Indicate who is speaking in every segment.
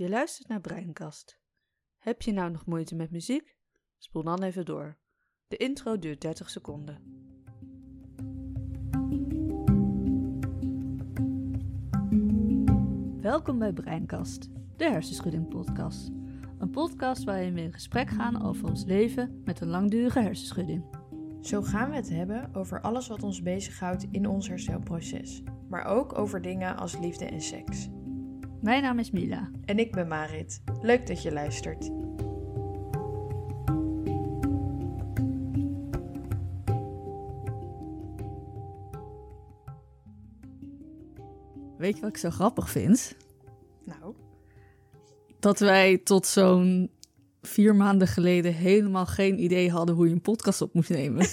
Speaker 1: Je luistert naar Breinkast. Heb je nou nog moeite met muziek? Spoel dan even door. De intro duurt 30 seconden. Welkom bij Breinkast, de hersenschudding podcast. Een podcast waarin we in gesprek gaan over ons leven met een langdurige hersenschudding.
Speaker 2: Zo gaan we het hebben over alles wat ons bezighoudt in ons herstelproces, maar ook over dingen als liefde en seks.
Speaker 1: Mijn naam is Mila.
Speaker 2: En ik ben Marit. Leuk dat je luistert.
Speaker 1: Weet je wat ik zo grappig vind?
Speaker 2: Nou,
Speaker 1: Dat wij tot zo'n vier maanden geleden helemaal geen idee hadden hoe je een podcast op moest nemen.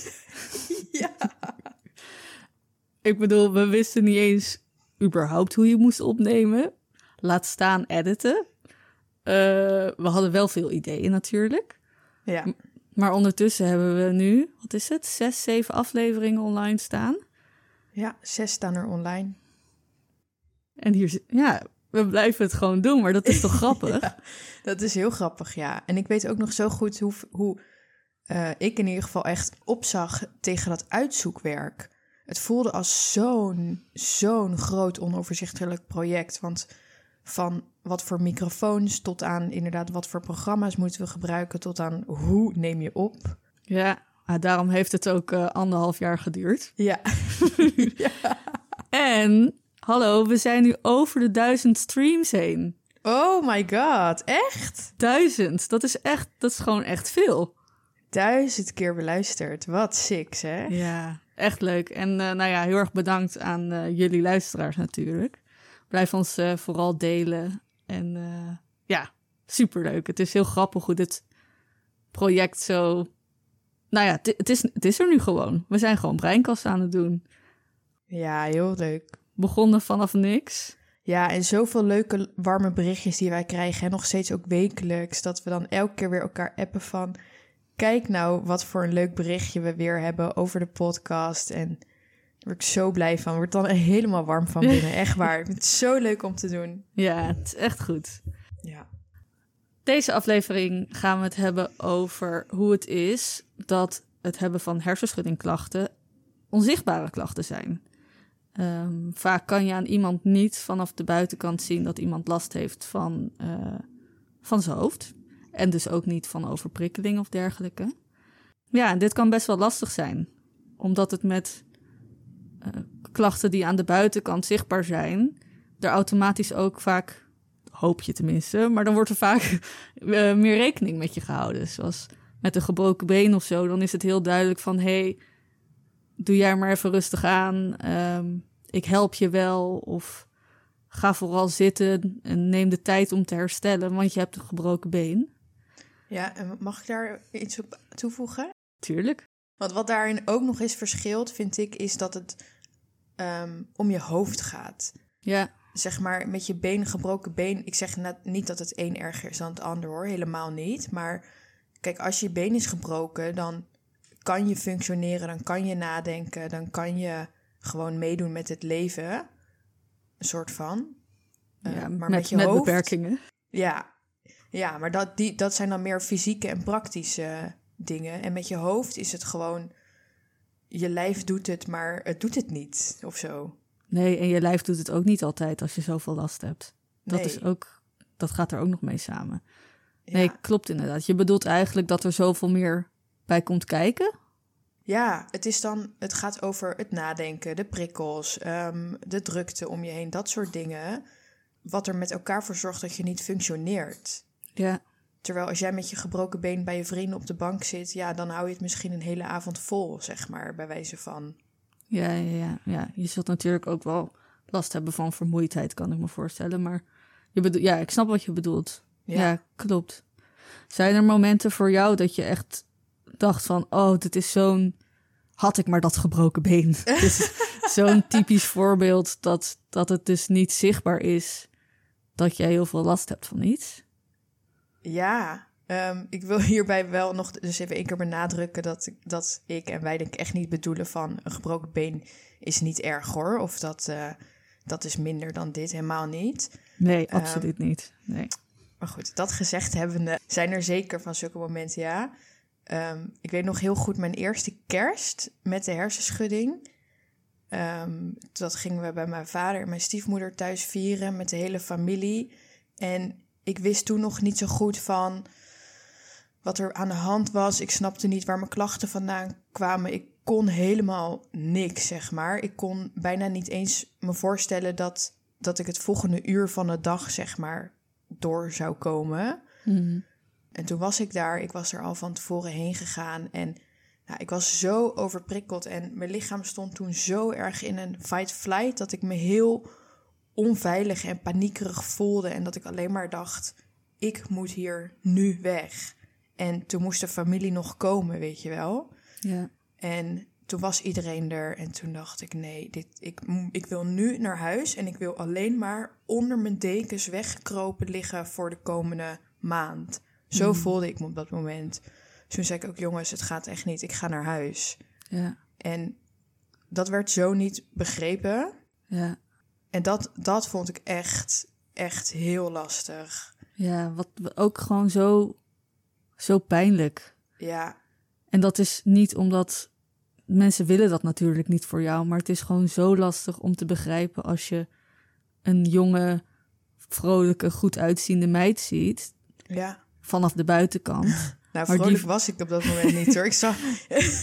Speaker 2: ja.
Speaker 1: Ik bedoel, we wisten niet eens überhaupt hoe je moest opnemen. Laat staan editen. Eh, we hadden wel veel ideeën natuurlijk.
Speaker 2: Ja,
Speaker 1: Maar ondertussen hebben we nu, wat is het, zes, zeven afleveringen online staan.
Speaker 2: ja zes staan er online.
Speaker 1: En hier, ja, we blijven het gewoon doen, maar dat is toch grappig?
Speaker 2: Ja, dat is heel grappig, ja. En ik weet ook nog zo goed hoe, hoe eh, ik in ieder geval echt opzag tegen dat uitzoekwerk. Het voelde als zo'n, zo'n groot onoverzichtelijk project. Want van wat voor microfoons tot aan inderdaad wat voor programma's moeten we gebruiken... tot aan hoe neem je op.
Speaker 1: Ja, ah, daarom heeft het ook eh, anderhalf jaar geduurd.
Speaker 2: Ja.
Speaker 1: En, hallo, we zijn nu over de duizend streams heen.
Speaker 2: Oh my god, echt?
Speaker 1: Duizend, dat is echt, dat is gewoon echt veel.
Speaker 2: Duizend keer beluisterd. Wat sick, hè?
Speaker 1: Ja, echt leuk. En eh, nou ja, heel erg bedankt aan eh, jullie luisteraars natuurlijk. Blijf ons eh, vooral delen. En eh, ja, superleuk. Het is heel grappig hoe dit project zo... Nou ja, het, is, het is er nu gewoon. We zijn gewoon breinkast aan het doen.
Speaker 2: Ja, heel leuk.
Speaker 1: Begonnen vanaf niks.
Speaker 2: Ja, en zoveel leuke warme berichtjes die wij krijgen. En nog steeds ook wekelijks. Dat we dan elke keer weer elkaar appen van... Kijk nou wat voor een leuk berichtje we weer hebben over de podcast. En word ik zo blij van. Word dan helemaal warm van binnen. Echt waar. Het is zo leuk om te doen.
Speaker 1: Ja, het is echt goed.
Speaker 2: Ja.
Speaker 1: Deze aflevering gaan we het hebben over hoe het is dat het hebben van hersenschuddingklachten onzichtbare klachten zijn. Ehm, vaak kan je aan iemand niet vanaf de buitenkant zien dat iemand last heeft van, eh, van zijn hoofd. En dus ook niet van overprikkeling of dergelijke. Ja, en dit kan best wel lastig zijn, omdat het met klachten die aan de buitenkant zichtbaar zijn, er automatisch ook vaak hoop je tenminste. Maar dan wordt er vaak eh, meer rekening met je gehouden. Zoals met een gebroken been of zo. Dan is het heel duidelijk van... hey, doe jij maar even rustig aan. Ehm, ik help je wel. Of ga vooral zitten en neem de tijd om te herstellen... want je hebt een gebroken been.
Speaker 2: Ja, en mag ik daar iets op toevoegen?
Speaker 1: Tuurlijk.
Speaker 2: Want wat daarin ook nog eens verschilt, vind ik, is dat het ehm, om je hoofd gaat.
Speaker 1: Ja,
Speaker 2: zeg maar, met je been, gebroken been. Ik zeg net niet dat het een erger is dan het ander hoor, helemaal niet. Maar kijk, als je been is gebroken, dan kan je functioneren, dan kan je nadenken, dan kan je gewoon meedoen met het leven. Een soort van. Eh,
Speaker 1: ja
Speaker 2: maar
Speaker 1: met,
Speaker 2: met je
Speaker 1: met
Speaker 2: hoofd.
Speaker 1: beperkingen.
Speaker 2: Ja, ja maar dat, die, dat zijn dan meer fysieke en praktische dingen. En met je hoofd is het gewoon. Je lijf doet het, maar het doet het niet of zo.
Speaker 1: Nee, en je lijf doet het ook niet altijd als je zoveel last hebt. Dat,
Speaker 2: Nee.
Speaker 1: is ook, dat gaat er ook nog mee samen.
Speaker 2: Ja.
Speaker 1: Nee, klopt inderdaad. Je bedoelt eigenlijk dat er zoveel meer bij komt kijken?
Speaker 2: Ja, het is dan, het gaat over het nadenken, de prikkels, ehm, de drukte om je heen, dat soort dingen. Wat er met elkaar voor zorgt dat je niet functioneert.
Speaker 1: Ja,
Speaker 2: Terwijl als jij met je gebroken been bij je vrienden op de bank zit, ja, dan hou je het misschien een hele avond vol, zeg maar, bij wijze van.
Speaker 1: ja, ja, ja, ja. Je zult natuurlijk ook wel last hebben van vermoeidheid, kan ik me voorstellen. Maar je bedoelt, ja, ik snap wat je bedoelt. Ja.
Speaker 2: Ja.
Speaker 1: klopt. Zijn er momenten voor jou dat je echt dacht van... oh, dit is zo'n... had ik maar dat gebroken been. Zo'n typisch voorbeeld dat, dat het dus niet zichtbaar is... dat jij heel veel last hebt van iets.
Speaker 2: Ja, ehm, ik wil hierbij wel nog dus even één keer benadrukken dat, dat ik en wij denk echt niet bedoelen van een gebroken been is niet erg hoor. Of dat, eh, dat is minder dan dit, helemaal niet.
Speaker 1: Nee, absoluut niet. Nee.
Speaker 2: Maar goed, dat gezegd hebbende, zijn er zeker van zulke momenten, ja. Ehm, ik weet nog heel goed mijn eerste kerst met de hersenschudding. Ehm, dat gingen we bij mijn vader en mijn stiefmoeder thuis vieren met de hele familie. En ik wist toen nog niet zo goed van wat er aan de hand was. Ik snapte niet waar mijn klachten vandaan kwamen. Ik kon helemaal niks, zeg maar. Ik kon bijna niet eens me voorstellen dat, dat ik het volgende uur van de dag, zeg maar, door zou komen.
Speaker 1: Mhm.
Speaker 2: En toen was ik daar. Ik was er al van tevoren heen gegaan. En nou, ik was zo overprikkeld. En mijn lichaam stond toen zo erg in een fight-flight... dat ik me heel onveilig en paniekerig voelde. En dat ik alleen maar dacht, ik moet hier nu weg. En toen moest de familie nog komen, weet je wel.
Speaker 1: Ja.
Speaker 2: En toen was iedereen er en toen dacht ik, nee, dit, ik, ik wil nu naar huis en ik wil alleen maar onder mijn dekens weggekropen liggen voor de komende maand. Zo voelde ik me op dat moment. Toen zei ik ook, jongens, het gaat echt niet, ik ga naar huis.
Speaker 1: Ja.
Speaker 2: En dat werd zo niet begrepen.
Speaker 1: Ja.
Speaker 2: En dat, dat vond ik echt, echt heel lastig.
Speaker 1: Ja, wat ook gewoon zo, zo pijnlijk.
Speaker 2: Ja,
Speaker 1: En dat is niet omdat mensen willen dat natuurlijk niet voor jou, maar het is gewoon zo lastig om te begrijpen als je een jonge, vrolijke, goed uitziende meid ziet
Speaker 2: ja.
Speaker 1: vanaf de buitenkant.
Speaker 2: Nou,
Speaker 1: die-
Speaker 2: vrolijk was ik op dat moment niet hoor. Ik zag,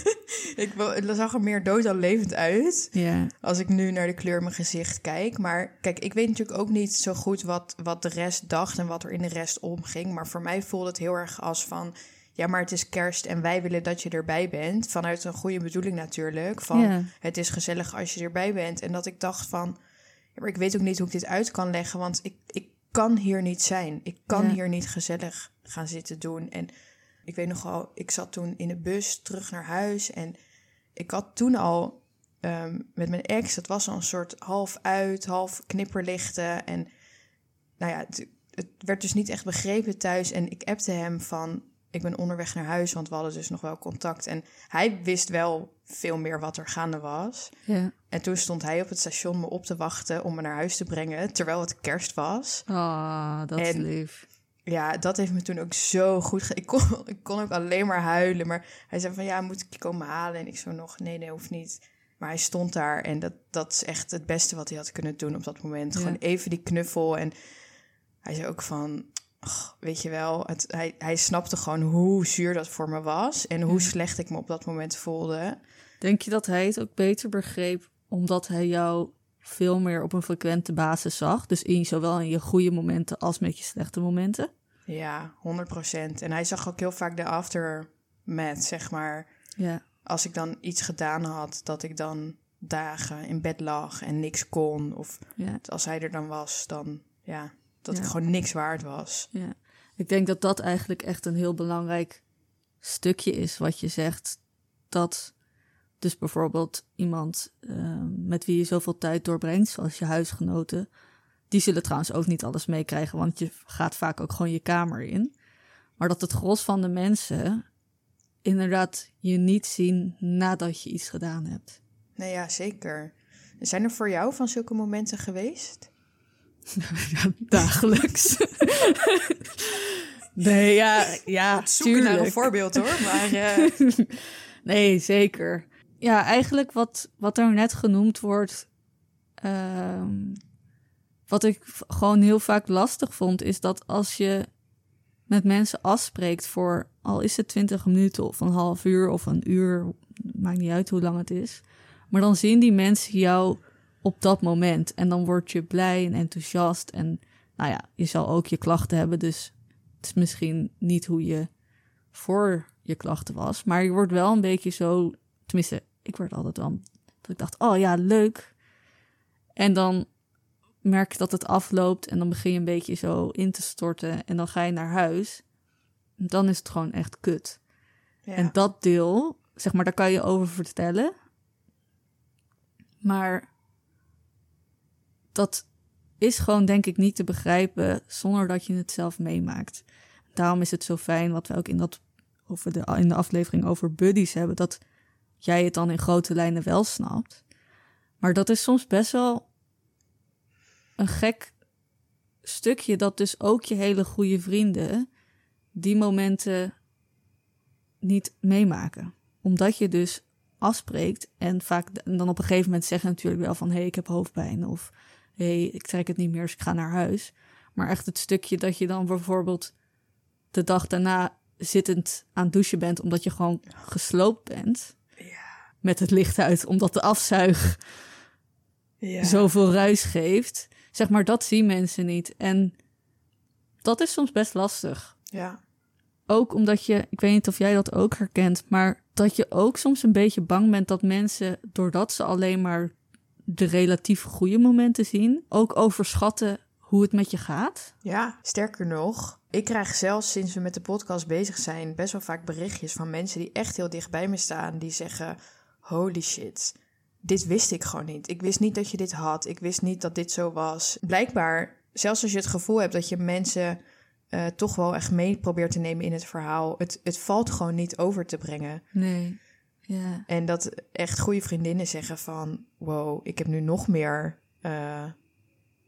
Speaker 2: ik zag er meer dood dan levend uit.
Speaker 1: Ja,
Speaker 2: Als ik nu naar de kleur in mijn gezicht kijk. Maar kijk, ik weet natuurlijk ook niet zo goed wat, wat de rest dacht en wat er in de rest omging. Maar voor mij voelde het heel erg als van. Ja, maar het is kerst en wij willen dat je erbij bent. Vanuit een goede bedoeling natuurlijk. Van
Speaker 1: Ja.
Speaker 2: het is gezellig als je erbij bent. En dat ik dacht van. Ja, maar ik weet ook niet hoe ik dit uit kan leggen. Want ik, ik kan hier niet zijn. Ik kan
Speaker 1: Ja.
Speaker 2: hier niet gezellig gaan zitten doen. En ik weet nogal, ik zat toen in de bus terug naar huis. En ik had toen al ehm, met mijn ex, dat was al een soort half uit, half knipperlichten. En nou ja, het, het werd dus niet echt begrepen thuis. En ik appte hem van, ik ben onderweg naar huis, want we hadden dus nog wel contact. En hij wist wel veel meer wat er gaande was.
Speaker 1: ja.
Speaker 2: En toen stond hij op het station me op te wachten om me naar huis te brengen, terwijl het kerst was.
Speaker 1: Ah, dat is lief.
Speaker 2: Ja, dat heeft me toen ook zo goed ge... Ik kon, ik kon ook alleen maar huilen. Maar hij zei van, ja, moet ik je komen halen? En ik zo nog, nee, nee, hoeft niet. Maar hij stond daar en dat, dat is echt het beste wat hij had kunnen doen op dat moment.
Speaker 1: Ja.
Speaker 2: Gewoon even die knuffel. En hij zei ook van, ach, weet je wel... Het, hij, hij snapte gewoon hoe zuur dat voor me was... en hoe
Speaker 1: Ja.
Speaker 2: slecht ik me op dat moment voelde.
Speaker 1: Denk je dat hij het ook beter begreep omdat hij jou veel meer op een frequente basis zag? Dus in, zowel in je goede momenten als met je slechte momenten?
Speaker 2: Ja, 100 procent. En hij zag ook heel vaak de aftermath, zeg maar...
Speaker 1: Ja,
Speaker 2: als ik dan iets gedaan had, dat ik dan dagen in bed lag en niks kon. Of
Speaker 1: ja,
Speaker 2: als hij er dan was, dan ja, dat
Speaker 1: Ja.
Speaker 2: ik gewoon niks waard was.
Speaker 1: ja. Ik denk dat dat eigenlijk echt een heel belangrijk stukje is wat je zegt. Dat dus bijvoorbeeld iemand eh, met wie je zoveel tijd doorbrengt, zoals je huisgenoten, die zullen trouwens ook niet alles meekrijgen, want je gaat vaak ook gewoon je kamer in. Maar dat het gros van de mensen inderdaad je niet zien nadat je iets gedaan hebt.
Speaker 2: Nee, ja, zeker. Zijn er voor jou van zulke momenten geweest?
Speaker 1: Ja, dagelijks. nee, ja, ja, tuurlijk.
Speaker 2: voorbeeld hoor. Maar eh,
Speaker 1: Nee, zeker. Ja, eigenlijk wat, wat er net genoemd wordt, ehm, wat ik gewoon heel vaak lastig vond, is dat als je met mensen afspreekt voor, al is het 20 minuten of een half uur of een uur, maakt niet uit hoe lang het is, maar dan zien die mensen jou op dat moment en dan word je blij en enthousiast en nou ja, je zal ook je klachten hebben, dus het is misschien niet hoe je voor je klachten was. Maar je wordt wel een beetje zo, tenminste, ik werd altijd wel, dat ik dacht, oh ja, leuk. En dan merk je dat het afloopt en dan begin je een beetje zo in te storten en dan ga je naar huis. Dan is het gewoon echt kut.
Speaker 2: ja.
Speaker 1: En dat deel, zeg maar, daar kan je over vertellen. Maar dat is gewoon, denk ik, niet te begrijpen zonder dat je het zelf meemaakt. Daarom is het zo fijn wat we ook in, dat, over de, in de aflevering over buddies hebben, dat jij het dan in grote lijnen wel snapt. Maar dat is soms best wel een gek stukje dat dus ook je hele goede vrienden die momenten niet meemaken. Omdat je dus afspreekt en vaak en dan op een gegeven moment zeggen natuurlijk wel van hé, hey, ik heb hoofdpijn of hé, hey, ik trek het niet meer, dus ik ga naar huis. Maar echt het stukje dat je dan bijvoorbeeld de dag daarna zittend aan het douchen bent omdat je gewoon gesloopt bent. Met het licht uit, omdat de afzuig
Speaker 2: Ja.
Speaker 1: zoveel ruis geeft. Zeg maar, dat zien mensen niet. En dat is soms best lastig.
Speaker 2: Ja.
Speaker 1: Ook omdat je, ik weet niet of jij dat ook herkent, maar dat je ook soms een beetje bang bent dat mensen, doordat ze alleen maar de relatief goede momenten zien, ook overschatten hoe het met je gaat.
Speaker 2: Ja, sterker nog, ik krijg zelfs sinds we met de podcast bezig zijn best wel vaak berichtjes van mensen die echt heel dicht bij me staan. Die zeggen: Holy shit, dit wist ik gewoon niet. Ik wist niet dat je dit had. Ik wist niet dat dit zo was. Blijkbaar, zelfs als je het gevoel hebt dat je mensen eh, toch wel echt mee probeert te nemen in het verhaal, het, het valt gewoon niet over te brengen.
Speaker 1: Nee. Ja.
Speaker 2: En dat echt goede vriendinnen zeggen van... wow, ik heb nu nog meer eh,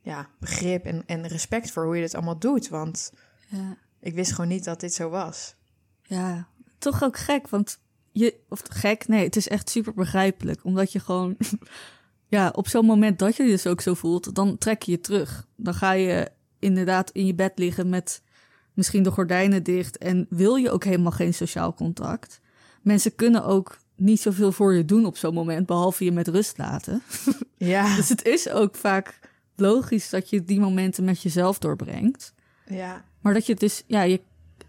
Speaker 2: ja, begrip en, en respect voor hoe je dit allemaal doet. Want
Speaker 1: Ja.
Speaker 2: ik wist gewoon niet dat dit zo was.
Speaker 1: Ja. Toch ook gek, want je, of gek, nee, het is echt super begrijpelijk. Omdat je gewoon, ja, op zo'n moment dat je je dus ook zo voelt, dan trek je je terug. Dan ga je inderdaad in je bed liggen met misschien de gordijnen dicht en wil je ook helemaal geen sociaal contact. Mensen kunnen ook niet zoveel voor je doen op zo'n moment, behalve je met rust laten.
Speaker 2: Ja,
Speaker 1: Dus het is ook vaak logisch dat je die momenten met jezelf doorbrengt.
Speaker 2: ja,
Speaker 1: Maar dat je het dus, ja, je,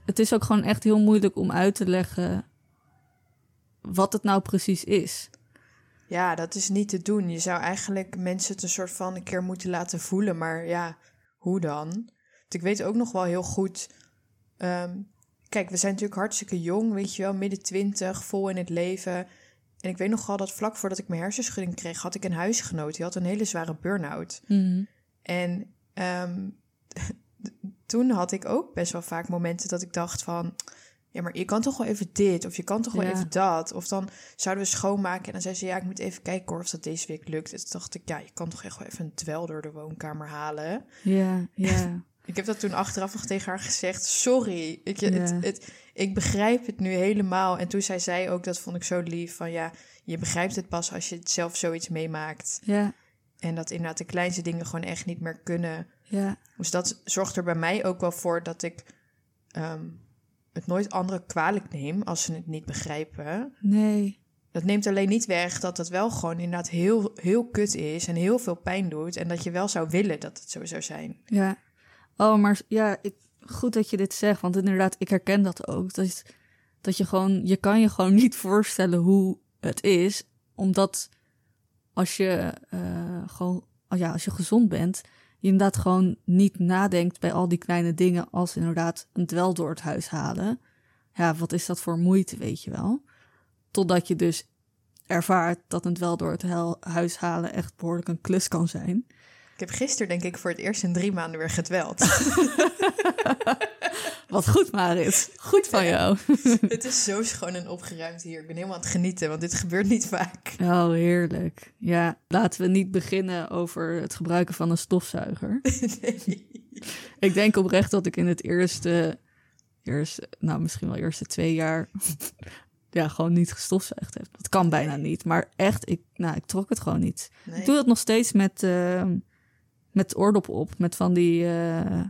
Speaker 1: het is ook gewoon echt heel moeilijk om uit te leggen wat het nou precies is.
Speaker 2: ja, dat is niet te doen. Je zou eigenlijk mensen het een soort van een keer moeten laten voelen. Maar ja, hoe dan? Want ik weet ook nog wel heel goed... ehm, kijk, we zijn natuurlijk hartstikke jong, weet je wel. Midden twintig, vol in het leven... En ik weet nog wel dat vlak voordat ik mijn hersenschudding kreeg, had ik een huisgenoot. Die had een hele zware burn-out. En ehm, toen had ik ook best wel vaak momenten dat ik dacht van... Ja, maar je kan toch wel even dit of je kan toch wel
Speaker 1: Ja.
Speaker 2: even dat. Of dan zouden we schoonmaken en dan zei ze... Ja, ik moet even kijken hoor of dat deze week lukt. En toen dacht ik, ja, je kan toch echt wel even een dwel door de woonkamer halen.
Speaker 1: Ja, ja.
Speaker 2: Ik heb dat toen achteraf nog tegen haar gezegd. Sorry, ik,
Speaker 1: Ja.
Speaker 2: het, het, ik begrijp het nu helemaal. En toen zei zij ook, dat vond ik zo lief, van ja... Je begrijpt het pas als je het zelf zoiets meemaakt.
Speaker 1: ja,
Speaker 2: En dat inderdaad de kleinste dingen gewoon echt niet meer kunnen.
Speaker 1: ja,
Speaker 2: Dus dat zorgt er bij mij ook wel voor dat ik ehm, het nooit anderen kwalijk neem als ze het niet begrijpen.
Speaker 1: nee.
Speaker 2: Dat neemt alleen niet weg dat het wel gewoon inderdaad heel, heel kut is en heel veel pijn doet. En dat je wel zou willen dat het zo zou zijn.
Speaker 1: Ja. Oh, maar ja, ik, goed dat je dit zegt, want inderdaad, ik herken dat ook. Dat, is- dat je gewoon, je kan je gewoon niet voorstellen hoe het is, omdat als je eh, gewoon, oh ja, als je gezond bent, je inderdaad gewoon niet nadenkt bij al die kleine dingen als inderdaad een dwel door het huis halen. Ja, wat is dat voor moeite, weet je wel? Totdat je dus ervaart dat een dwel door het huis halen echt behoorlijk een klus kan zijn.
Speaker 2: Ik heb gisteren denk ik voor het eerst in drie maanden weer gedweld.
Speaker 1: Wat goed, Marit. Goed van jou.
Speaker 2: het is zo schoon en opgeruimd hier. Ik ben helemaal aan het genieten, want dit gebeurt niet vaak.
Speaker 1: Oh, heerlijk. Ja, laten we niet beginnen over het gebruiken van een stofzuiger.
Speaker 2: Nee.
Speaker 1: Ik denk oprecht dat ik in het eerste, eerste nou misschien wel eerste twee jaar, ja, gewoon niet gestofzuigd heb. Dat kan bijna niet, maar echt, ik, nou, ik trok het gewoon niet.
Speaker 2: Nee.
Speaker 1: Ik doe dat nog steeds met, eh, met oordop op, met van die, eh,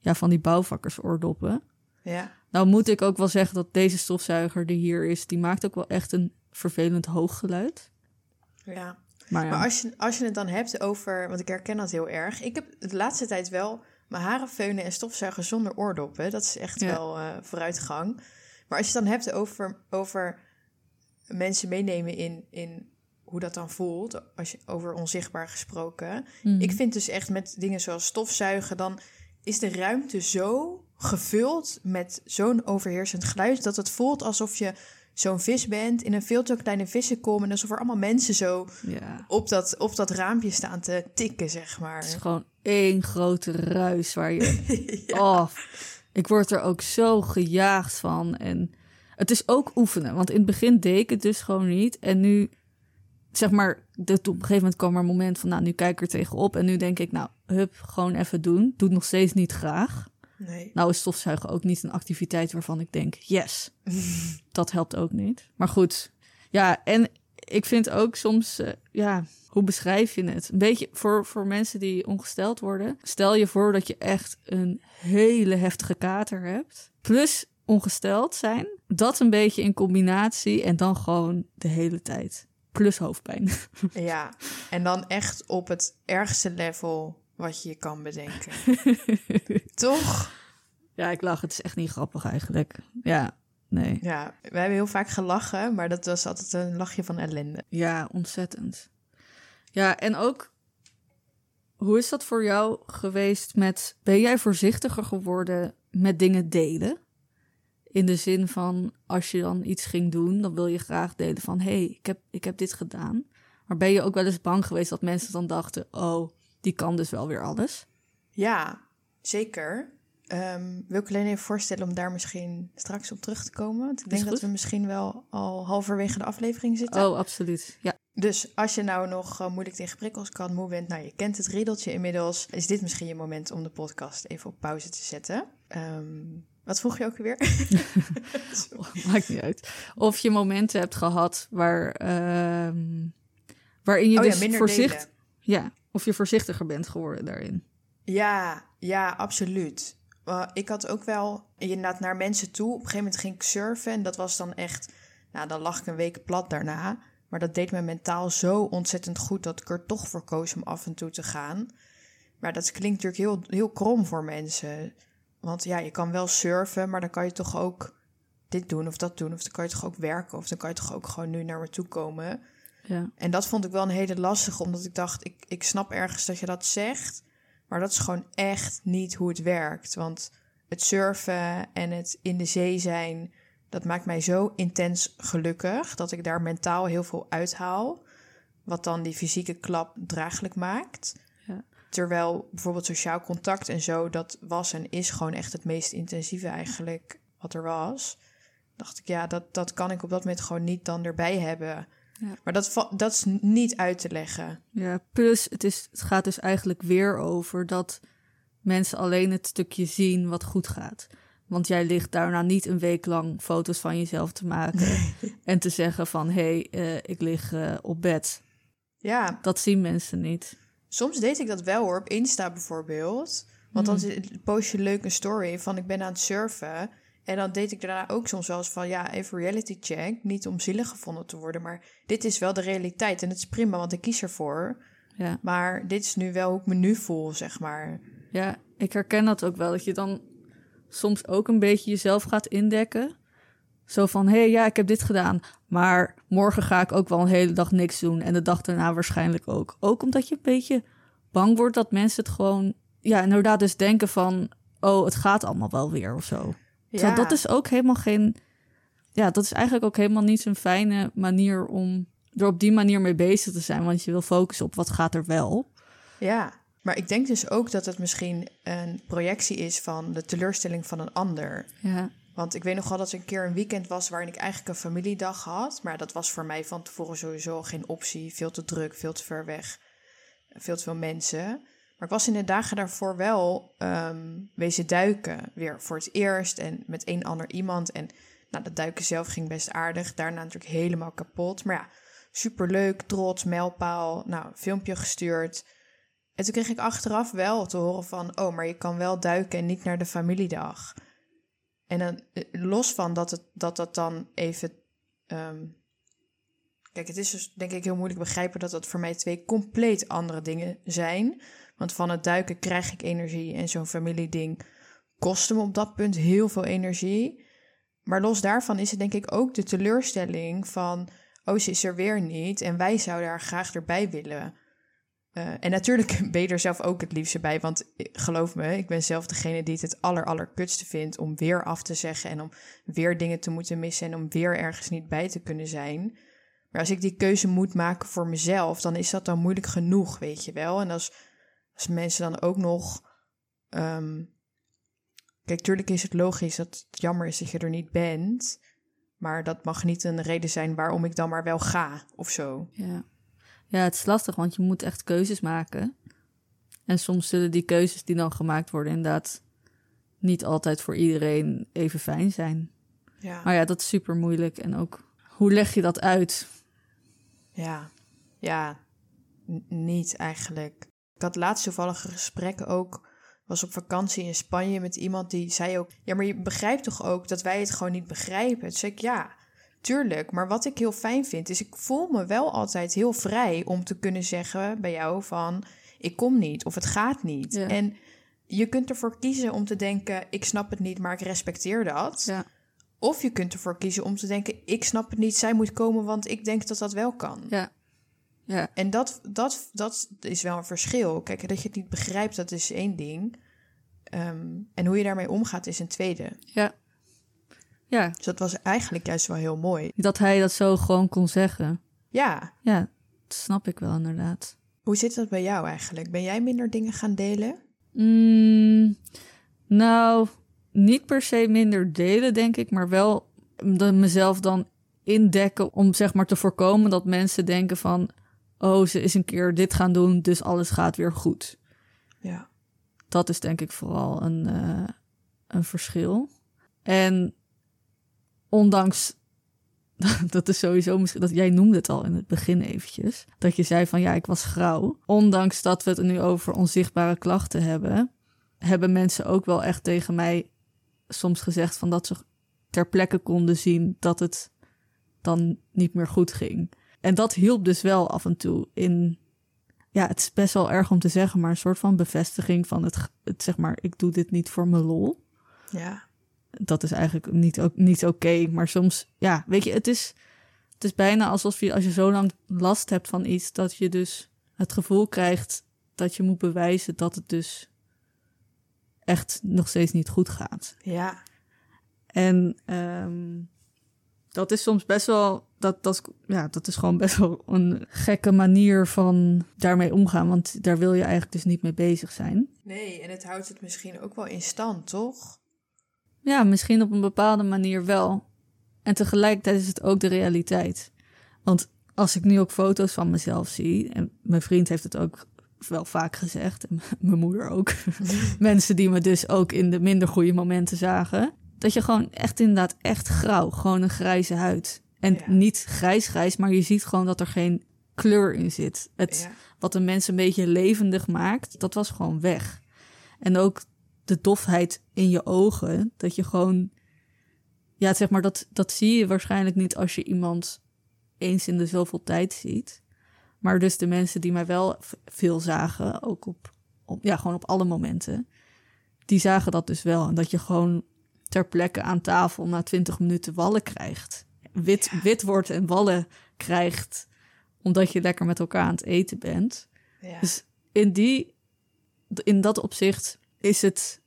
Speaker 1: ja, van die bouwvakkersoordoppen.
Speaker 2: Ja.
Speaker 1: Nou moet ik ook wel zeggen dat deze stofzuiger die hier is, die maakt ook wel echt een vervelend hoog geluid.
Speaker 2: ja.
Speaker 1: Maar ja,
Speaker 2: Maar als je, als je het dan hebt over, want ik herken dat heel erg. Ik heb de laatste tijd wel mijn haren feunen en stofzuigen zonder oordoppen. Dat is echt
Speaker 1: Ja.
Speaker 2: wel eh, vooruitgang. Maar als je het dan hebt over, over mensen meenemen in, in hoe dat dan voelt, als je over onzichtbaar gesproken.
Speaker 1: Mhm.
Speaker 2: Ik vind dus echt met dingen zoals stofzuigen, dan is de ruimte zo gevuld met zo'n overheersend geluid dat het voelt alsof je zo'n vis bent in een veel te kleine vissenkom en alsof er allemaal mensen zo
Speaker 1: ja,
Speaker 2: op dat, op dat raampje staan te tikken, zeg maar.
Speaker 1: het is gewoon één grote ruis waar je... Oh, ik word er ook zo gejaagd van. En het is ook oefenen, want in het begin deed ik het dus gewoon niet. En nu, zeg maar, de, op een gegeven moment kwam er een moment van, nou, nu kijk ik er tegenop. En nu denk ik, nou, hup, gewoon even doen. Doe het nog steeds niet graag.
Speaker 2: Nee.
Speaker 1: Nou is stofzuigen ook niet een activiteit waarvan ik denk, yes, dat helpt ook niet. Maar goed, ja, en ik vind ook soms, uh, ja, hoe beschrijf je het? Een beetje voor, voor mensen die ongesteld worden. Stel je voor dat je echt een hele heftige kater hebt. Plus ongesteld zijn. Dat een beetje in combinatie en dan gewoon de hele tijd. Plus hoofdpijn.
Speaker 2: Ja, en dan echt op het ergste level wat je je kan bedenken. Toch?
Speaker 1: Ja, ik lach. Het is echt niet grappig eigenlijk. Ja, nee.
Speaker 2: Ja, we hebben heel vaak gelachen, maar dat was altijd een lachje van ellende.
Speaker 1: Ja, ontzettend. Ja, en ook, hoe is dat voor jou geweest met, ben jij voorzichtiger geworden met dingen delen? In de zin van, als je dan iets ging doen, dan wil je graag delen van, hé, hey, ik, heb, ik heb dit gedaan. Maar ben je ook wel eens bang geweest dat mensen dan dachten, oh, die kan dus wel weer alles?
Speaker 2: Ja, zeker. Um, wil ik alleen even voorstellen om daar misschien straks op terug te komen. Want ik denk dat we misschien wel al halverwege de aflevering zitten.
Speaker 1: Oh, absoluut. Ja.
Speaker 2: Dus als je nou nog uh, moeilijk tegen prikkels kan, moe bent, nou je kent het riddeltje inmiddels, is dit misschien je moment om de podcast even op pauze te zetten. Um, wat vroeg je ook weer?
Speaker 1: Maakt niet uit. Of je momenten hebt gehad waar, uh, waarin je oh, dus ja, voorzichtig... Ja, of je voorzichtiger bent geworden daarin.
Speaker 2: Ja, ja, absoluut. Uh, ik had ook wel inderdaad naar mensen toe. Op een gegeven moment ging ik surfen en dat was dan echt... Nou, dan lag ik een week plat daarna. Maar dat deed me mentaal zo ontzettend goed dat ik er toch voor koos om af en toe te gaan. Maar dat klinkt natuurlijk heel, heel krom voor mensen. Want ja, je kan wel surfen, maar dan kan je toch ook dit doen of dat doen. Of dan kan je toch ook werken. Of dan kan je toch ook gewoon nu naar me toe komen. Ja. En dat vond ik wel een hele lastige, omdat ik dacht, ik, ik snap ergens dat je dat zegt. Maar dat is gewoon echt niet hoe het werkt. Want het surfen en het in de zee zijn, dat maakt mij zo intens gelukkig dat ik daar mentaal heel veel uithaal. Wat dan die fysieke klap draaglijk maakt. Terwijl bijvoorbeeld sociaal contact en zo, dat was en is gewoon echt het meest intensieve eigenlijk wat er was. Dacht ik, ja, dat, dat kan ik op dat moment gewoon niet dan erbij hebben. Ja. Maar dat, dat is niet uit te leggen.
Speaker 1: Ja, plus het, is, het gaat dus eigenlijk weer over dat mensen alleen het stukje zien wat goed gaat. Want jij ligt daarna niet een week lang foto's van jezelf te maken en te zeggen van hé, hey, uh, ik lig uh, op bed.
Speaker 2: Ja.
Speaker 1: Dat zien mensen niet.
Speaker 2: Soms deed ik dat wel hoor, op Insta bijvoorbeeld. Want dan hmm. post je leuk een story van ik ben aan het surfen. En dan deed ik daarna ook soms wel eens van ja, even reality check. Niet om zielig gevonden te worden, maar dit is wel de realiteit. En het is prima, want ik kies ervoor. Ja. Maar dit is nu wel hoe ik me nu voel, zeg maar.
Speaker 1: Ja, ik herken dat ook wel. Dat je dan soms ook een beetje jezelf gaat indekken. Zo van, hé, hey, ja, ik heb dit gedaan. Maar morgen ga ik ook wel een hele dag niks doen. En de dag daarna waarschijnlijk ook. Ook omdat je een beetje bang wordt dat mensen het gewoon... Ja, inderdaad dus denken van... Oh, het gaat allemaal wel weer of zo. Ja. dat is ook helemaal geen... Ja, dat is eigenlijk ook helemaal niet zo'n fijne manier om er op die manier mee bezig te zijn. Want je wil focussen op wat gaat er wel.
Speaker 2: Ja, maar ik denk dus ook dat het misschien een projectie is van de teleurstelling van een ander. Ja. Want ik weet nog wel dat er een keer een weekend was waarin ik eigenlijk een familiedag had. Maar dat was voor mij van tevoren sowieso geen optie. Veel te druk, veel te ver weg. Veel te veel mensen. Maar ik was in de dagen daarvoor wel um, wezen duiken. Weer voor het eerst en met een ander iemand. En nou, dat duiken zelf ging best aardig. Daarna natuurlijk helemaal kapot. Maar ja, superleuk, trots, mijlpaal. Nou, filmpje gestuurd. En toen kreeg ik achteraf wel te horen van... oh, maar je kan wel duiken en niet naar de familiedag. En dan, eh, los van dat het, dat, dat dan even... Um, kijk, het is dus denk ik heel moeilijk begrijpen... dat dat voor mij twee compleet andere dingen zijn. Want van het duiken krijg ik energie... en zo'n familieding kostte me op dat punt heel veel energie. Maar los daarvan is het denk ik ook de teleurstelling van... oh, ze is er weer niet en wij zouden haar graag erbij willen... Uh, en natuurlijk ben je er zelf ook het liefste bij. Want geloof me, ik ben zelf degene die het het aller, allerkutste vindt om weer af te zeggen en om weer dingen te moeten missen en om weer ergens niet bij te kunnen zijn. Maar als ik die keuze moet maken voor mezelf, dan is dat dan moeilijk genoeg, weet je wel. En als, als mensen dan ook nog. Um, kijk, tuurlijk is het logisch dat het jammer is dat je er niet bent. Maar dat mag niet een reden zijn waarom ik dan maar wel ga of zo.
Speaker 1: Ja. Ja, het is lastig, want je moet echt keuzes maken. En soms zullen die keuzes die dan gemaakt worden inderdaad niet altijd voor iedereen even fijn zijn.
Speaker 2: Ja.
Speaker 1: Maar ja, dat is super moeilijk. En ook, hoe leg je dat uit?
Speaker 2: Ja, ja, N- niet eigenlijk. Ik had laatst toevallig een gesprek ook, was op vakantie in Spanje met iemand die zei ook, ja, maar je begrijpt toch ook dat wij het gewoon niet begrijpen? Toen zei ik, ja, tuurlijk, maar wat ik heel fijn vind, is ik voel me wel altijd heel vrij om te kunnen zeggen bij jou van, ik kom niet of het gaat niet.
Speaker 1: Ja.
Speaker 2: En je kunt ervoor kiezen om te denken, ik snap het niet, maar ik respecteer dat.
Speaker 1: Ja,
Speaker 2: Of je kunt ervoor kiezen om te denken, ik snap het niet, zij moet komen, want ik denk dat dat wel kan.
Speaker 1: ja, ja,
Speaker 2: En dat, dat, dat is wel een verschil. Kijk, dat je het niet begrijpt, dat is één ding. Ehm, en hoe je daarmee omgaat, is een tweede.
Speaker 1: ja. Ja,
Speaker 2: Dus dat was eigenlijk juist wel heel mooi.
Speaker 1: dat hij dat zo gewoon kon zeggen.
Speaker 2: Ja,
Speaker 1: Ja, dat snap ik wel inderdaad.
Speaker 2: hoe zit dat bij jou eigenlijk? Ben jij minder dingen gaan delen?
Speaker 1: Mm, nou, niet per se minder delen, denk ik, maar wel de, mezelf dan indekken om zeg maar te voorkomen dat mensen denken van, oh, ze is een keer dit gaan doen, dus alles gaat weer goed.
Speaker 2: Ja.
Speaker 1: Dat is denk ik vooral een, eh, een verschil. En ondanks, dat is sowieso misschien, dat jij noemde het al in het begin eventjes, dat je zei van ja, ik was grauw. Ondanks dat we het nu over onzichtbare klachten hebben, hebben mensen ook wel echt tegen mij soms gezegd van dat ze ter plekke konden zien dat het dan niet meer goed ging. En dat hielp dus wel af en toe in ja, het is best wel erg om te zeggen, maar een soort van bevestiging van het, het zeg maar, ik doe dit niet voor mijn lol.
Speaker 2: Ja.
Speaker 1: Dat is eigenlijk niet, ook, niet oké, maar soms, ja, weet je, het is, het is bijna alsof je, als je zo lang last hebt van iets, dat je dus het gevoel krijgt dat je moet bewijzen dat het dus echt nog steeds niet goed gaat.
Speaker 2: Ja.
Speaker 1: En ehm, dat is soms best wel, dat, dat, ja, dat is gewoon best wel een gekke manier van daarmee omgaan. Want daar wil je eigenlijk dus niet mee bezig zijn.
Speaker 2: Nee, en het houdt het misschien ook wel in stand, toch?
Speaker 1: Ja, misschien op een bepaalde manier wel. En tegelijkertijd is het ook de realiteit. Want als ik nu ook foto's van mezelf zie, en mijn vriend heeft het ook wel vaak gezegd, en mijn moeder ook, mensen die me dus ook in de minder goede momenten zagen, dat je gewoon echt inderdaad echt grauw, gewoon een grijze huid. En
Speaker 2: Ja.
Speaker 1: niet grijs-grijs, maar je ziet gewoon dat er geen kleur in zit. Het,
Speaker 2: Ja.
Speaker 1: wat een mens een beetje levendig maakt, dat was gewoon weg. En ook de dofheid in je ogen, dat je gewoon, ja, zeg maar, dat, dat zie je waarschijnlijk niet als je iemand eens in de zoveel tijd ziet. Maar dus de mensen die mij wel veel zagen, ook op, op, ja, gewoon op alle momenten, die zagen dat dus wel. En dat je gewoon ter plekke aan tafel na twintig minuten wallen krijgt. Wit,
Speaker 2: Ja.
Speaker 1: wit wordt en wallen krijgt, omdat je lekker met elkaar aan het eten bent.
Speaker 2: Ja.
Speaker 1: Dus in, die, in dat opzicht is het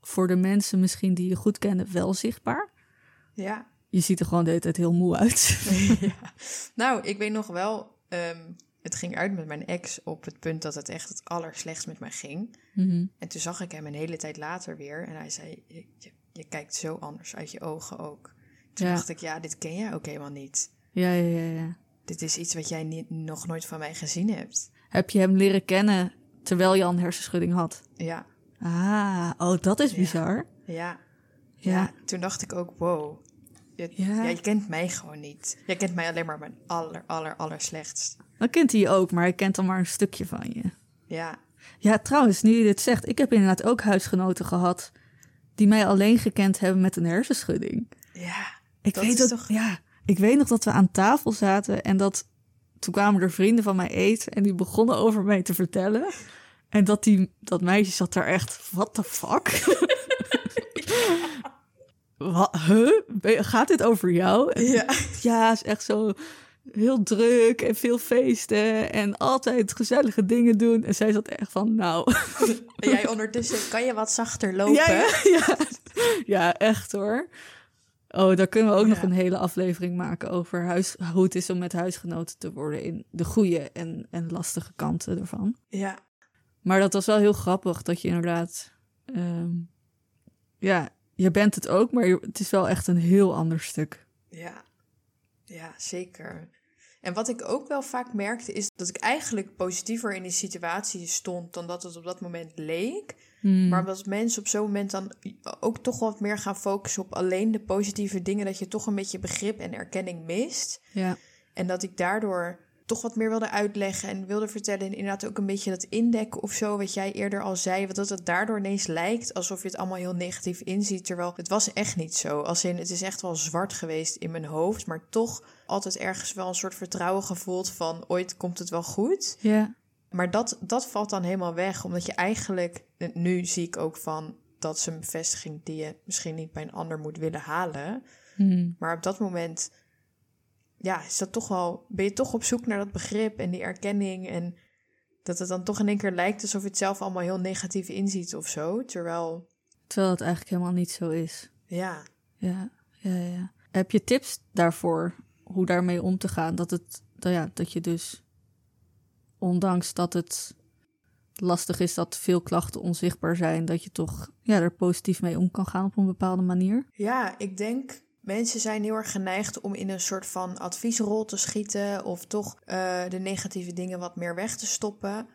Speaker 1: voor de mensen misschien die je goed kennen wel zichtbaar.
Speaker 2: ja.
Speaker 1: Je ziet er gewoon de hele tijd heel moe uit.
Speaker 2: ja. Nou, ik weet nog wel, ehm, het ging uit met mijn ex op het punt dat het echt het allerslechtst met mij ging.
Speaker 1: Mhm.
Speaker 2: En toen zag ik hem een hele tijd later weer en hij zei, je, je, je kijkt zo anders uit je ogen ook. Toen
Speaker 1: Ja.
Speaker 2: dacht ik, ja, dit ken jij ook helemaal niet.
Speaker 1: Ja, ja, ja, ja.
Speaker 2: Dit is iets wat jij niet, nog nooit van mij gezien hebt.
Speaker 1: Heb je hem leren kennen terwijl je al een hersenschudding had?
Speaker 2: Ja,
Speaker 1: Ah, oh, dat is bizar.
Speaker 2: ja,
Speaker 1: Ja.
Speaker 2: ja. Toen dacht ik ook, wow. Je,
Speaker 1: Ja.
Speaker 2: ja, je kent mij gewoon niet. Jij kent mij alleen maar mijn aller, aller, aller slechtst.
Speaker 1: Dan kent hij je ook, maar hij kent dan maar een stukje van je.
Speaker 2: Ja,
Speaker 1: Ja, trouwens, nu je dit zegt, ik heb inderdaad ook huisgenoten gehad die mij alleen gekend hebben met een hersenschudding.
Speaker 2: ja.
Speaker 1: Ik
Speaker 2: Dat
Speaker 1: weet
Speaker 2: is
Speaker 1: dat,
Speaker 2: toch-
Speaker 1: ja, ik weet nog dat we aan tafel zaten en dat toen kwamen er vrienden van mij eten en die begonnen over mij te vertellen. En dat die, dat meisje zat daar echt, what the fuck? Wat, huh? Gaat dit over jou? En
Speaker 2: Ja.
Speaker 1: ja, is echt zo heel druk en veel feesten en altijd gezellige dingen doen. En zij zat echt van, nou,
Speaker 2: En jij ondertussen, kan je wat zachter lopen?
Speaker 1: ja, ja, ja. ja, echt hoor. Oh, daar kunnen we ook nog
Speaker 2: Ja.
Speaker 1: een hele aflevering maken over huis, hoe het is om met huisgenoten te worden in de goede en, en lastige kanten ervan.
Speaker 2: ja.
Speaker 1: Maar dat was wel heel grappig dat je inderdaad, ehm, ja, je bent het ook, maar je- het is wel echt een heel ander stuk.
Speaker 2: Ja, ja zeker. En wat ik ook wel vaak merkte, is dat ik eigenlijk positiever in die situatie stond dan dat het op dat moment leek.
Speaker 1: Hmm.
Speaker 2: Maar omdat mensen op zo'n moment dan ook toch wat meer gaan focussen op alleen de positieve dingen, dat je toch een beetje begrip en erkenning mist.
Speaker 1: Ja.
Speaker 2: En dat ik daardoor toch wat meer wilde uitleggen en wilde vertellen. En inderdaad ook een beetje dat indekken of zo, wat jij eerder al zei. Want dat het daardoor ineens lijkt alsof je het allemaal heel negatief inziet. Terwijl het was echt niet zo. Als in, het is echt wel zwart geweest in mijn hoofd. Maar toch altijd ergens wel een soort vertrouwen gevoeld van ooit komt het wel goed.
Speaker 1: Ja.
Speaker 2: Maar dat, dat valt dan helemaal weg. Omdat je eigenlijk, nu zie ik ook van, dat is een bevestiging die je misschien niet bij een ander moet willen halen.
Speaker 1: Hmm.
Speaker 2: Maar op dat moment, ja, is dat toch wel, ben je toch op zoek naar dat begrip en die erkenning. En dat het dan toch in één keer lijkt alsof je het zelf allemaal heel negatief inziet of zo. Terwijl,
Speaker 1: Terwijl het eigenlijk helemaal niet zo is.
Speaker 2: ja,
Speaker 1: Ja, ja, ja. Heb je tips daarvoor hoe daarmee om te gaan? Dat het, nou ja, dat je dus, ondanks dat het lastig is dat veel klachten onzichtbaar zijn, dat je toch ja, er positief mee om kan gaan op een bepaalde manier.
Speaker 2: Ja, ik denk mensen zijn heel erg geneigd om in een soort van adviesrol te schieten of toch eh, de negatieve dingen wat meer weg te stoppen.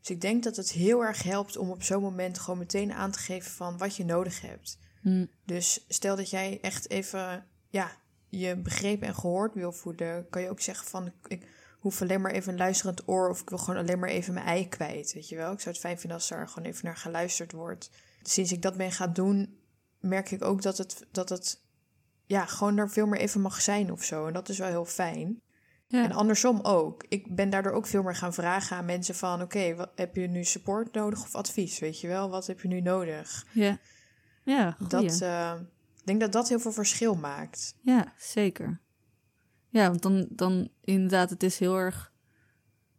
Speaker 2: Dus ik denk dat het heel erg helpt om op zo'n moment gewoon meteen aan te geven van wat je nodig hebt.
Speaker 1: Hm.
Speaker 2: Dus stel dat jij echt even ja, je begrepen en gehoord wil voelen, kan je ook zeggen van ik, hoef alleen maar even een luisterend oor of ik wil gewoon alleen maar even mijn ei kwijt, weet je wel. Ik zou het fijn vinden als daar gewoon even naar geluisterd wordt. Sinds ik dat ben gaan doen, merk ik ook dat het, dat het ja, gewoon er veel meer even mag zijn of zo. En dat is wel heel fijn.
Speaker 1: Ja.
Speaker 2: En andersom ook. Ik ben daardoor ook veel meer gaan vragen aan mensen van... oké, wat heb je nu support nodig of advies, weet je wel? Wat heb je nu nodig?
Speaker 1: Ja, ja, goeie.
Speaker 2: Dat, eh, ik denk dat dat heel veel verschil maakt.
Speaker 1: Ja, zeker. Ja, want dan, dan inderdaad, het is heel erg.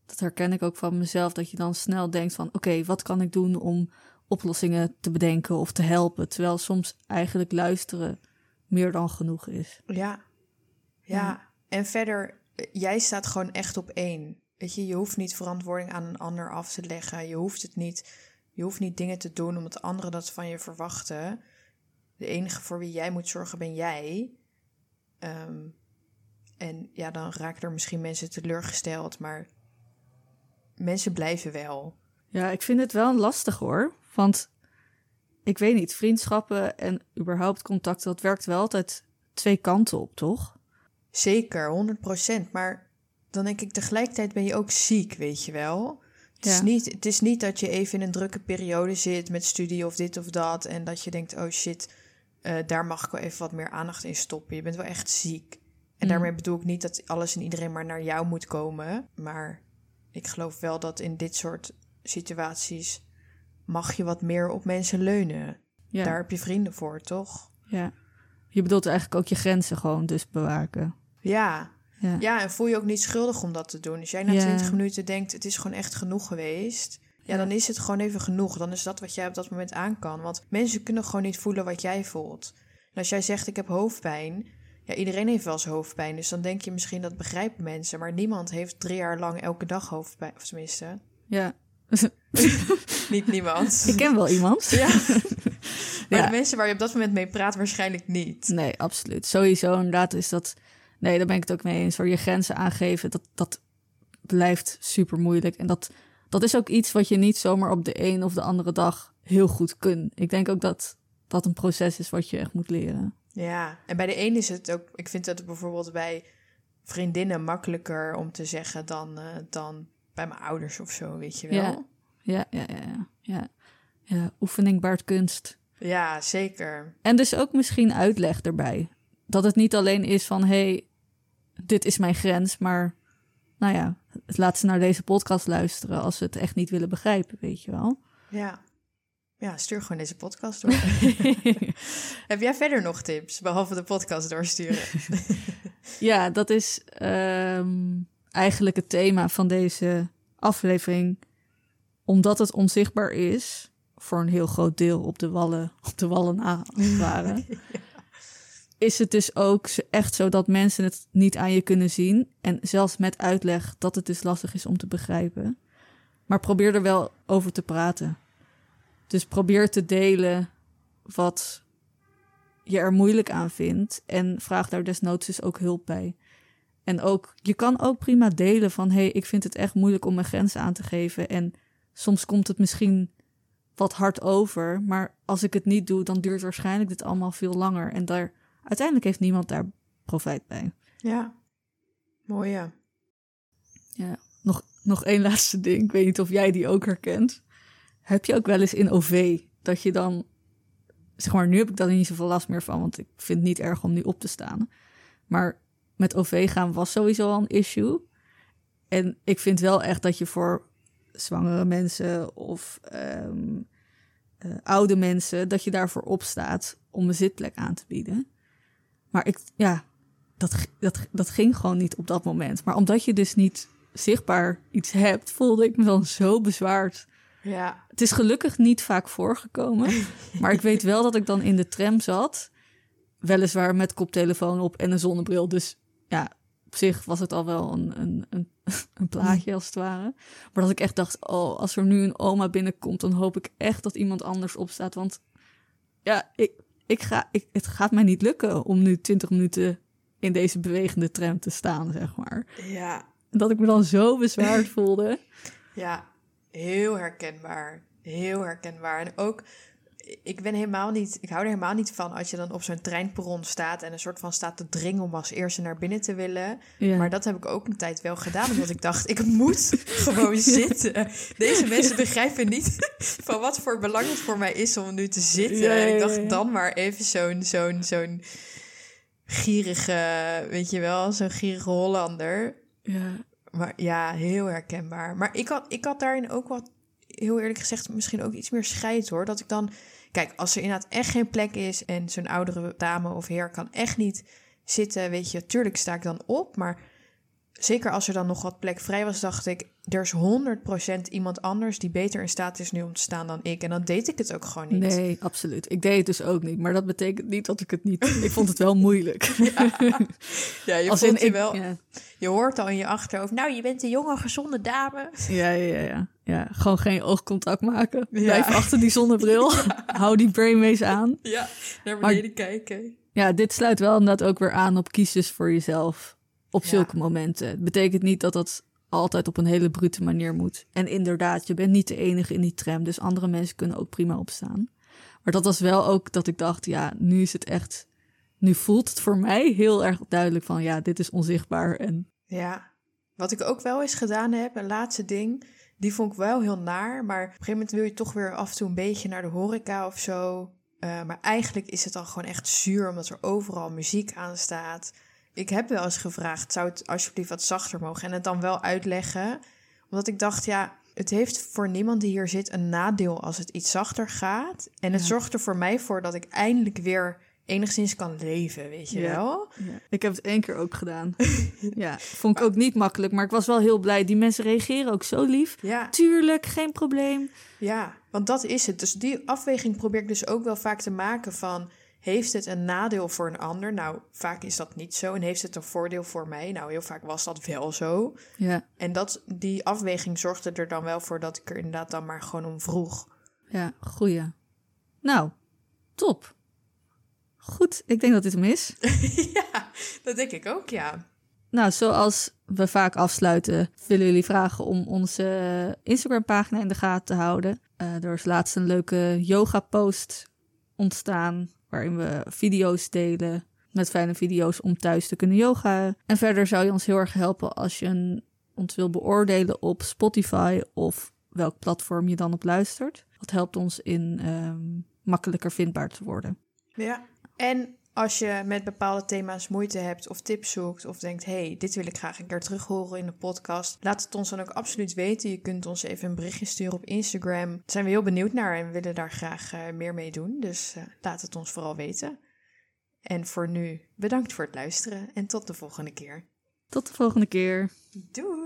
Speaker 1: Dat herken ik ook van mezelf, dat je dan snel denkt van: oké, wat kan ik doen om oplossingen te bedenken of te helpen? Terwijl soms eigenlijk luisteren meer dan genoeg is.
Speaker 2: Ja. Ja.
Speaker 1: Ja.
Speaker 2: En verder, jij staat gewoon echt op één. Weet je, je hoeft niet verantwoording aan een ander af te leggen. Je hoeft het niet. Je hoeft niet dingen te doen omdat anderen dat van je verwachten. De enige voor wie jij moet zorgen ben jij. Ehm, en ja, dan raken er misschien mensen teleurgesteld, maar mensen blijven wel.
Speaker 1: Ja, ik vind het wel lastig hoor. Want ik weet niet, vriendschappen en überhaupt contacten, dat werkt wel altijd twee kanten op, toch?
Speaker 2: Zeker, 100%. Maar dan denk ik tegelijkertijd ben je ook ziek, weet je wel. Het, is niet, het is niet dat je even in een drukke periode zit met studie of dit of dat. En dat je denkt, oh shit, eh, daar mag ik wel even wat meer aandacht in stoppen. Je bent wel echt ziek. En
Speaker 1: Mm.
Speaker 2: daarmee bedoel ik niet dat alles en iedereen maar naar jou moet komen. Maar ik geloof wel dat in dit soort situaties mag je wat meer op mensen leunen.
Speaker 1: Ja.
Speaker 2: Daar heb je vrienden voor, toch?
Speaker 1: ja. Je bedoelt eigenlijk ook je grenzen gewoon dus bewaken.
Speaker 2: Ja,
Speaker 1: Ja.
Speaker 2: Ja, en voel je ook niet schuldig om dat te doen. Als jij na
Speaker 1: Ja.
Speaker 2: 20 minuten denkt, het is gewoon echt genoeg geweest. Ja,
Speaker 1: Ja.
Speaker 2: dan is het gewoon even genoeg. Dan is dat wat jij op dat moment aan kan. Want mensen kunnen gewoon niet voelen wat jij voelt. En als jij zegt, ik heb hoofdpijn. Ja, iedereen heeft wel eens hoofdpijn. Dus dan denk je misschien dat begrijpen mensen. Maar niemand heeft drie jaar lang elke dag hoofdpijn. Of tenminste,
Speaker 1: ja.
Speaker 2: niet niemand.
Speaker 1: ik ken wel iemand.
Speaker 2: Ja. Maar
Speaker 1: Ja.
Speaker 2: de mensen waar je op dat moment mee praat, waarschijnlijk niet.
Speaker 1: Nee, absoluut. Sowieso inderdaad is dat... Nee, daar ben ik het ook mee eens. Voor je grenzen aangeven, dat, dat blijft super moeilijk. En dat, dat is ook iets wat je niet zomaar op de een of de andere dag heel goed kunt. Ik denk ook dat dat een proces is wat je echt moet leren.
Speaker 2: Ja, en bij de een is het ook... Ik vind het bijvoorbeeld bij vriendinnen makkelijker om te zeggen dan, eh, dan bij mijn ouders of zo, weet je wel.
Speaker 1: Ja. Ja, ja, ja, ja. ja. ja oefening baart kunst.
Speaker 2: Ja, zeker.
Speaker 1: En dus ook misschien uitleg erbij. Dat het niet alleen is van, hey, dit is mijn grens, maar nou ja, laat ze naar deze podcast luisteren als ze het echt niet willen begrijpen, weet je wel.
Speaker 2: Ja. Ja, stuur gewoon deze podcast door. Heb jij verder nog tips, behalve de podcast doorsturen?
Speaker 1: ja, dat is ehm, eigenlijk het thema van deze aflevering. Omdat het onzichtbaar is, voor een heel groot deel op de wallen, op de wallen na, als het ware. Is het dus ook echt zo dat mensen het niet aan je kunnen zien. En zelfs met uitleg dat het dus lastig is om te begrijpen. Maar probeer er wel over te praten. Dus probeer te delen wat je er moeilijk aan vindt. En vraag daar desnoods dus ook hulp bij. En ook, je kan ook prima delen van, hey, ik vind het echt moeilijk om mijn grenzen aan te geven. En soms komt het misschien wat hard over, maar als ik het niet doe, dan duurt waarschijnlijk dit allemaal veel langer. En daar, uiteindelijk heeft niemand daar profijt bij.
Speaker 2: Ja, mooi ja.
Speaker 1: Ja, nog, nog één laatste ding. Ik weet niet of jij die ook herkent. Heb je ook wel eens in OV dat je dan, zeg maar, nu heb ik daar niet zoveel last meer van, want ik vind het niet erg om nu op te staan. Maar met OV gaan was sowieso al een issue. En ik vind wel echt dat je voor zwangere mensen of ehm, eh, oude mensen, dat je daarvoor opstaat om een zitplek aan te bieden. Maar ik, ja, dat, dat, dat ging gewoon niet op dat moment. Maar omdat je dus niet zichtbaar iets hebt, voelde ik me dan zo bezwaard.
Speaker 2: Ja.
Speaker 1: Het is gelukkig niet vaak voorgekomen. maar ik weet wel dat ik dan in de tram zat. Weliswaar met koptelefoon op en een zonnebril. Dus ja, op zich was het al wel een, een, een, een plaatje als het ware. Maar dat ik echt dacht, oh, als er nu een oma binnenkomt... dan hoop ik echt dat iemand anders opstaat. Want ja, ik, ik ga, ik, het gaat mij niet lukken om nu 20 minuten in deze bewegende tram te staan, zeg maar.
Speaker 2: Ja.
Speaker 1: Dat ik me dan zo bezwaard voelde.
Speaker 2: Ja, heel herkenbaar. Heel herkenbaar. En ook, ik ben helemaal niet, ik hou er helemaal niet van als je dan op zo'n treinperron staat en een soort van staat te dringen om als eerste naar binnen te willen.
Speaker 1: Ja.
Speaker 2: Maar dat heb ik ook een tijd wel gedaan, omdat ik dacht, ik moet gewoon zitten. Deze mensen begrijpen niet van wat voor belang het voor mij is om nu te zitten.
Speaker 1: Ja, ja,
Speaker 2: En ik dacht dan maar even zo'n, zo'n, zo'n gierige, weet je wel, zo'n gierige Hollander.
Speaker 1: Ja,
Speaker 2: Maar ja, heel herkenbaar. Maar ik had, ik had daarin ook wat, heel eerlijk gezegd, misschien ook iets meer scheid hoor. Dat ik dan, kijk, als er inderdaad echt geen plek is en zo'n oudere dame of heer kan echt niet zitten, weet je, tuurlijk sta ik dan op. Maar zeker als er dan nog wat plek vrij was, dacht ik, er is 100% iemand anders die beter in staat is nu om te staan dan ik. En dan deed ik het ook gewoon niet.
Speaker 1: nee, absoluut. Ik deed het dus ook niet. Maar dat betekent niet dat ik het niet... Ik vond het wel moeilijk.
Speaker 2: Ja, je,
Speaker 1: Als in,
Speaker 2: je,
Speaker 1: ik-
Speaker 2: wel,
Speaker 1: Ja.
Speaker 2: je hoort al in je achterhoofd, nou, je bent een jonge, gezonde dame.
Speaker 1: Ja, ja, ja, ja. ja. Gewoon geen oogcontact maken.
Speaker 2: Ja.
Speaker 1: Blijf achter die zonnebril. Hou die brainwaves aan.
Speaker 2: Ja, naar
Speaker 1: Maar-
Speaker 2: beneden kijken.
Speaker 1: Ja, dit sluit wel inderdaad ook weer aan op kies dus voor jezelf. Op
Speaker 2: Ja.
Speaker 1: zulke momenten. Het betekent niet dat dat altijd op een hele brute manier moet. En inderdaad, je bent niet de enige in die tram. Dus andere mensen kunnen ook prima opstaan. Maar dat was wel ook dat ik dacht, ja, nu is het echt... Nu voelt het voor mij heel erg duidelijk van, ja, dit is onzichtbaar. En
Speaker 2: Ja, wat ik ook wel eens gedaan heb, een laatste ding, die vond ik wel heel naar. Maar op een gegeven moment wil je toch weer af en toe een beetje naar de horeca of zo. Eh, maar eigenlijk is het dan gewoon echt zuur, omdat er overal muziek aan staat. Ik heb wel eens gevraagd, zou het alsjeblieft wat zachter mogen? En het dan wel uitleggen. Omdat ik dacht, ja, het heeft voor niemand die hier zit een nadeel als het iets zachter gaat. En het
Speaker 1: Ja.
Speaker 2: zorgt er voor mij voor dat ik eindelijk weer enigszins kan leven, weet je
Speaker 1: Ja.
Speaker 2: wel?
Speaker 1: ja, ik heb het één keer ook gedaan. ja, vond ik ook niet makkelijk. Maar ik was wel heel blij. Die mensen reageren ook zo lief.
Speaker 2: Ja.
Speaker 1: Tuurlijk, geen probleem.
Speaker 2: Ja, want dat is het. Dus die afweging probeer ik dus ook wel vaak te maken van... heeft het een nadeel voor een ander? Nou, vaak is dat niet zo. En heeft het een voordeel voor mij? Nou, heel vaak was dat wel zo.
Speaker 1: Ja,
Speaker 2: En dat, die afweging zorgde er dan wel voor dat ik er inderdaad dan maar gewoon om vroeg.
Speaker 1: ja, goeie. Nou, top. Goed, ik denk dat dit hem is.
Speaker 2: ja, dat denk ik ook, ja.
Speaker 1: Nou, zoals we vaak afsluiten, willen jullie vragen om onze Instagram-pagina in de gaten te houden. Eh, er is laatst een leuke yoga-post ontstaan, waarin we video's delen met fijne video's om thuis te kunnen yoga. En verder zou je ons heel erg helpen als je een- ons wil beoordelen op Spotify of welk platform je dan op luistert. Dat helpt ons in ehm, makkelijker vindbaar te worden.
Speaker 2: Ja. En als je met bepaalde thema's moeite hebt of tips zoekt of denkt, hey, dit wil ik graag een keer terug horen in de podcast, laat het ons dan ook absoluut weten. Je kunt ons even een berichtje sturen op Instagram. Daar zijn we heel benieuwd naar en willen daar graag eh, meer mee doen. Dus eh, laat het ons vooral weten. En voor nu, bedankt voor het luisteren en tot de volgende keer.
Speaker 1: Tot de volgende keer.
Speaker 2: Doei!